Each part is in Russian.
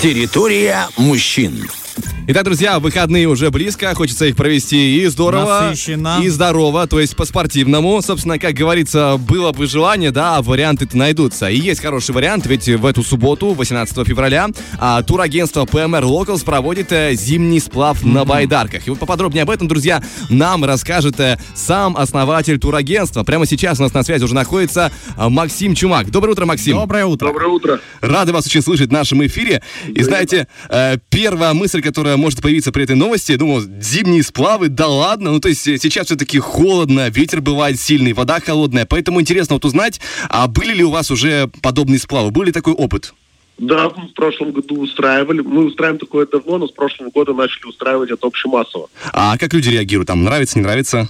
Территория мужчин. Итак, друзья, выходные уже близко, хочется их провести и здорово, Насыщенно. и здорово, то есть по-спортивному. Собственно, как говорится, было бы желание, да, варианты-то найдутся. И есть хороший вариант, ведь в эту субботу, 18 февраля, а, турагентство PMR Locals проводит э, зимний сплав на байдарках. И вот поподробнее об этом, друзья, нам расскажет э, сам основатель турагентства. Прямо сейчас у нас на связи уже находится а, Максим Чумак. Доброе утро, Максим. Доброе утро. Доброе утро. Рады вас очень слышать в нашем эфире. И знаете, э, первая мысль, которая может появиться при этой новости, я думал, зимние сплавы, да ладно. Ну, то есть э, сейчас все-таки холодно, ветер бывает сильный, вода холодная. Поэтому интересно вот узнать, а были ли у вас уже подобные сплавы? Был ли такой опыт? Да, в прошлом году устраивали. Мы устраиваем такое давно, но с прошлого года начали устраивать это общемассово. А как люди реагируют? Там нравится, не нравится?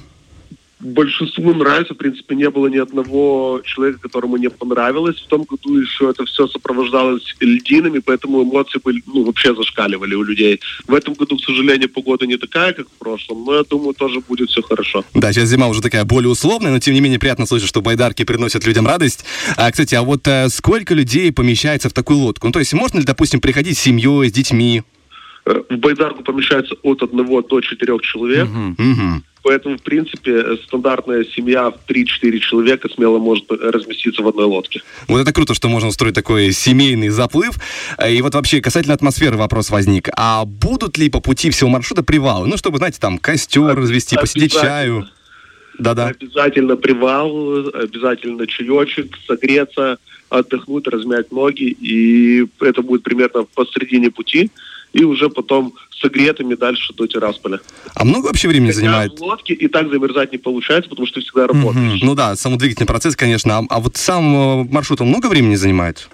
Большинству нравится. В принципе, не было ни одного человека, которому не понравилось. В том году еще это все сопровождалось льдинами, поэтому эмоции были, ну, вообще зашкаливали у людей. В этом году, к сожалению, погода не такая, как в прошлом, но я думаю, тоже будет все хорошо. Да, сейчас зима уже такая более условная, но тем не менее приятно слышать, что байдарки приносят людям радость. А, кстати, а вот э, сколько людей помещается в такую лодку? Ну, то есть можно ли, допустим, приходить с семьей, с детьми? Э, В байдарку помещается от одного до четырех человек. Мгм. Поэтому, в принципе, э, стандартная семья в 3-4 человека смело может э, разместиться в одной лодке. Вот это круто, что можно устроить такой семейный заплыв. И вот вообще касательно атмосферы вопрос возник. А будут ли по пути всего маршрута привалы? Ну, чтобы, знаете, там костер развести, посидеть чаю. Да-да. Обязательно привал, обязательно чаечек, согреться, отдохнуть, размять ноги. И это будет примерно посередине пути. И уже потом согретыми дальше до Тирасполя. А много вообще времени Хотя занимает? в лодке и так замерзать не получается, потому что ты всегда работаешь. Ну да, самодвигательный процесс, конечно. А, а вот сам маршрут, он много времени занимает?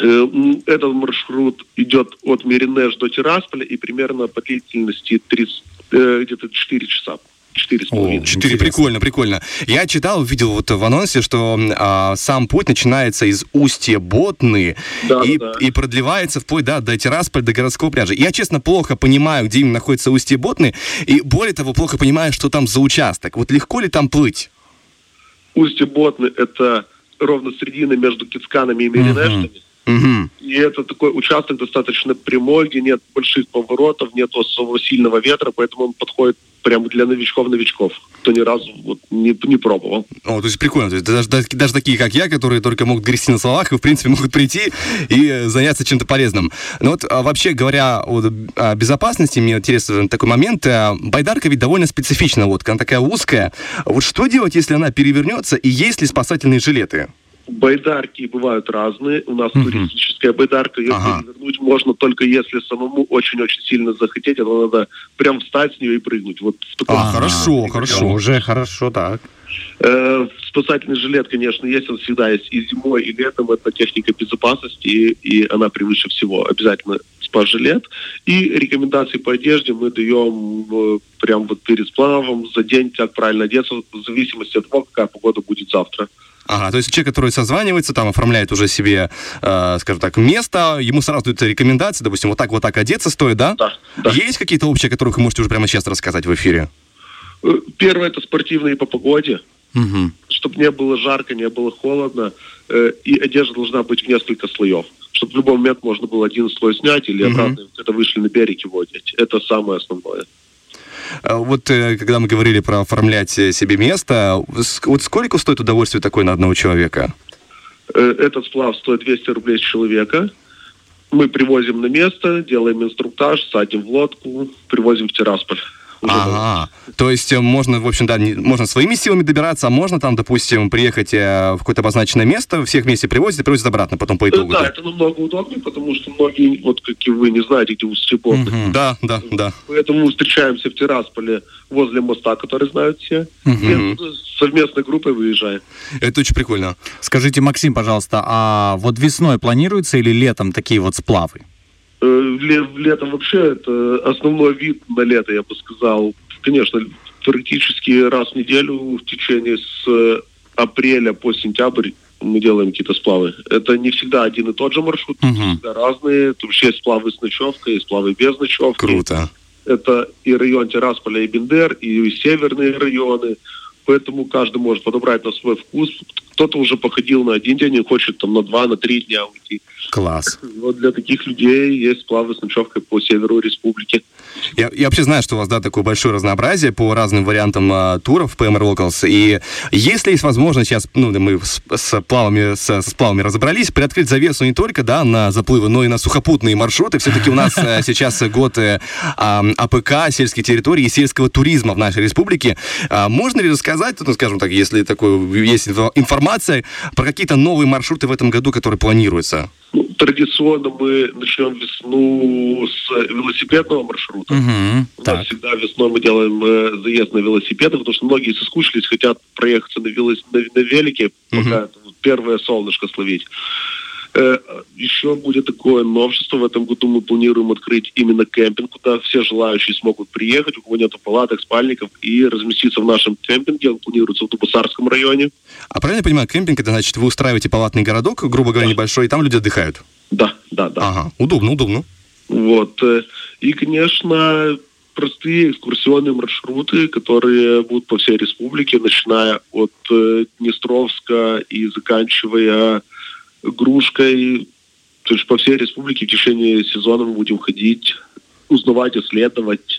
Э, Этот маршрут идет от Меринеж до Тирасполя и примерно по длительности 30, э, где-то 4 часа. 4 с половиной. Четыре, прикольно, прикольно. Я читал, видел вот в анонсе, что а, сам путь начинается из устья Ботны Да, и, да. и продлевается вплоть да, до Тирасполя, до городского пляжа. Я, честно, плохо понимаю, где именно находится устье Ботны, и более того, плохо понимаю, что там за участок. Вот легко ли там плыть? Устье Ботны – это ровно середина между Кицканами и Меринештами. Мгм. И это такой участок достаточно прямой, где нет больших поворотов, нет особо сильного ветра, поэтому он подходит прямо для новичков-новичков, кто ни разу вот не, не пробовал. О, то есть прикольно. То есть даже, даже, даже такие, как я, которые только могут грести на словах, и, в принципе, могут прийти и э, заняться чем-то полезным. Но вот а, вообще говоря о, о безопасности, мне интересен такой момент. А, Байдарка ведь довольно специфичная лодка, она такая узкая. Вот что делать, если она перевернется, и есть ли спасательные жилеты? Байдарки бывают разные. У нас туристическая байдарка. Ее Ага. перевернуть можно только если самому очень-очень сильно захотеть. Это надо прям встать с нее и прыгнуть. Вот в таком А, хорошо, хорошо. Уже хорошо, так. Э, спасательный жилет, конечно, есть, он всегда есть и зимой, и летом. Это техника безопасности, и, и она превыше всего. Обязательно спа-жилет. И рекомендации по одежде мы даем э, прям вот перед сплавом за день, как правильно одеться, в зависимости от того, какая погода будет завтра. Ага, то есть человек, который созванивается, там оформляет уже себе, э, скажем так, место, ему сразу дают рекомендации, допустим, вот так вот так одеться стоит, да? Да, да. Есть какие-то общие, о которых вы можете уже прямо сейчас рассказать в эфире? Э, Первое это спортивные по погоде, Мгм. чтобы не было жарко, не было холодно, э, и одежда должна быть в несколько слоев, чтобы в любой момент можно было один слой снять или обратно, когда вышли на берег его одеть. Это самое основное. А Вот э, когда мы говорили про оформлять э, себе место, вот сколько стоит удовольствие такое на одного человека? Э, Этот сплав стоит 200 рублей с человека. Мы привозим на место, делаем инструктаж, садим в лодку, привозим в Тирасполь. Ага. То есть э, можно, в общем, да, не- можно своими силами добираться, а можно там, допустим, приехать э, в какое-то обозначенное место, всех вместе привозят и привозят обратно потом по Э, итогу. Да, да? это намного удобнее, потому что многие, вот как и вы, не знаете, где Ботны. Мгм. Да, да, да. Поэтому мы встречаемся в Тирасполе возле моста, который знают все. И совместной группой выезжаем. Это очень прикольно. Скажите, Максим, пожалуйста, а вот весной планируется или летом такие вот сплавы? Э, в ле- в летом вообще это основной вид на лето, я бы сказал. Конечно, практически раз в неделю в течение с э, апреля по сентябрь мы делаем какие-то сплавы. Это не всегда один и тот же маршрут, Мгм. всегда разные. Что есть сплавы с ночевкой, есть сплавы без ночевки. Круто. Это и район Тирасполя и Бендер, и северные районы. Поэтому каждый может подобрать на свой вкус. Кто-то уже походил на один день и хочет там на два, на три дня уйти. Класс. Вот для таких людей есть сплавы с ночевкой по северу республики. Я, я вообще знаю, что у вас, да, такое большое разнообразие по разным вариантам а, туров PMR Locals. И если есть возможность сейчас, ну, мы с, с плавами, с, с плавами разобрались, приоткрыть завесу не только, да, на заплывы, но и на сухопутные маршруты. Все-таки у нас э, сейчас год э, АПК, сельские территории и сельского туризма в нашей республике. А можно ли рассказать, ну, скажем так, если такое, есть информация, про какие-то новые маршруты в этом году, которые планируются? Ну, традиционно мы начнем весну с велосипедного маршрута. Угу, У так. нас всегда весной мы делаем э, заезд на велосипеды, потому что многие соскучились, хотят проехаться на, велос... на, на велике, пока это первое солнышко словить. Э, еще будет такое новшество. В этом году мы планируем открыть именно кемпинг, куда все желающие смогут приехать, у кого нет палаток, спальников, и разместиться в нашем кемпинге. Он планируется в Дубасарском районе. А правильно я понимаю, кемпинг это значит, вы устраиваете палатный городок, грубо говоря, небольшой, и там люди отдыхают? Да, да, да. Ага, удобно, удобно. Вот. э, И, конечно, простые экскурсионные маршруты, которые будут по всей республике, начиная от э, Днестровска и заканчивая Грушкой. То есть по всей республике в течение сезона мы будем ходить, узнавать, исследовать.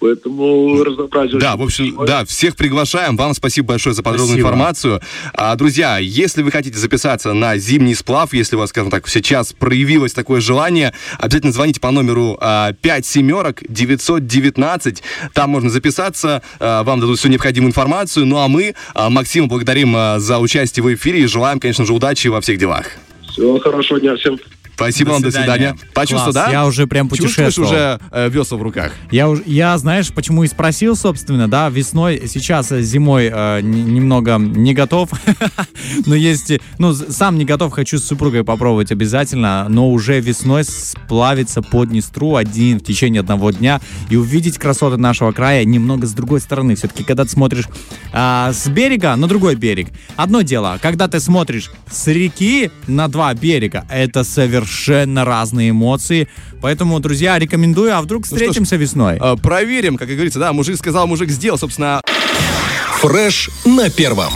Поэтому разнообразие... Да, в общем, большое. да, всех приглашаем. Вам спасибо большое за подробную Спасибо. информацию. А, друзья, если вы хотите записаться на зимний сплав, если у вас, скажем так, сейчас проявилось такое желание, обязательно звоните по номеру а, 5 семерок 919. Там можно записаться, а, вам дадут всю необходимую информацию. Ну а мы а, Максима благодарим а, за участие в эфире и желаем, конечно же, удачи во всех делах. Всего хорошего дня всем. Спасибо вам, до свидания. Почувствовал, да? Я уже прям Чувствуешь путешествовал. уже э, весла в руках? Я, я, знаешь, почему и спросил, собственно, да, весной, сейчас э, зимой э, немного не готов, но есть, э, ну, сам не готов, хочу с супругой попробовать обязательно, но уже весной сплавиться по Днестру один в течение одного дня и увидеть красоты нашего края немного с другой стороны. Все-таки, когда ты смотришь а, с берега на другой берег, одно дело, когда ты смотришь с реки на два берега, это совершенно разные эмоции, поэтому, друзья, рекомендую, а вдруг Ну что ж, встретимся весной? Э, проверим, как и говорится, да, мужик сказал, мужик сделал, собственно, Фреш на первом.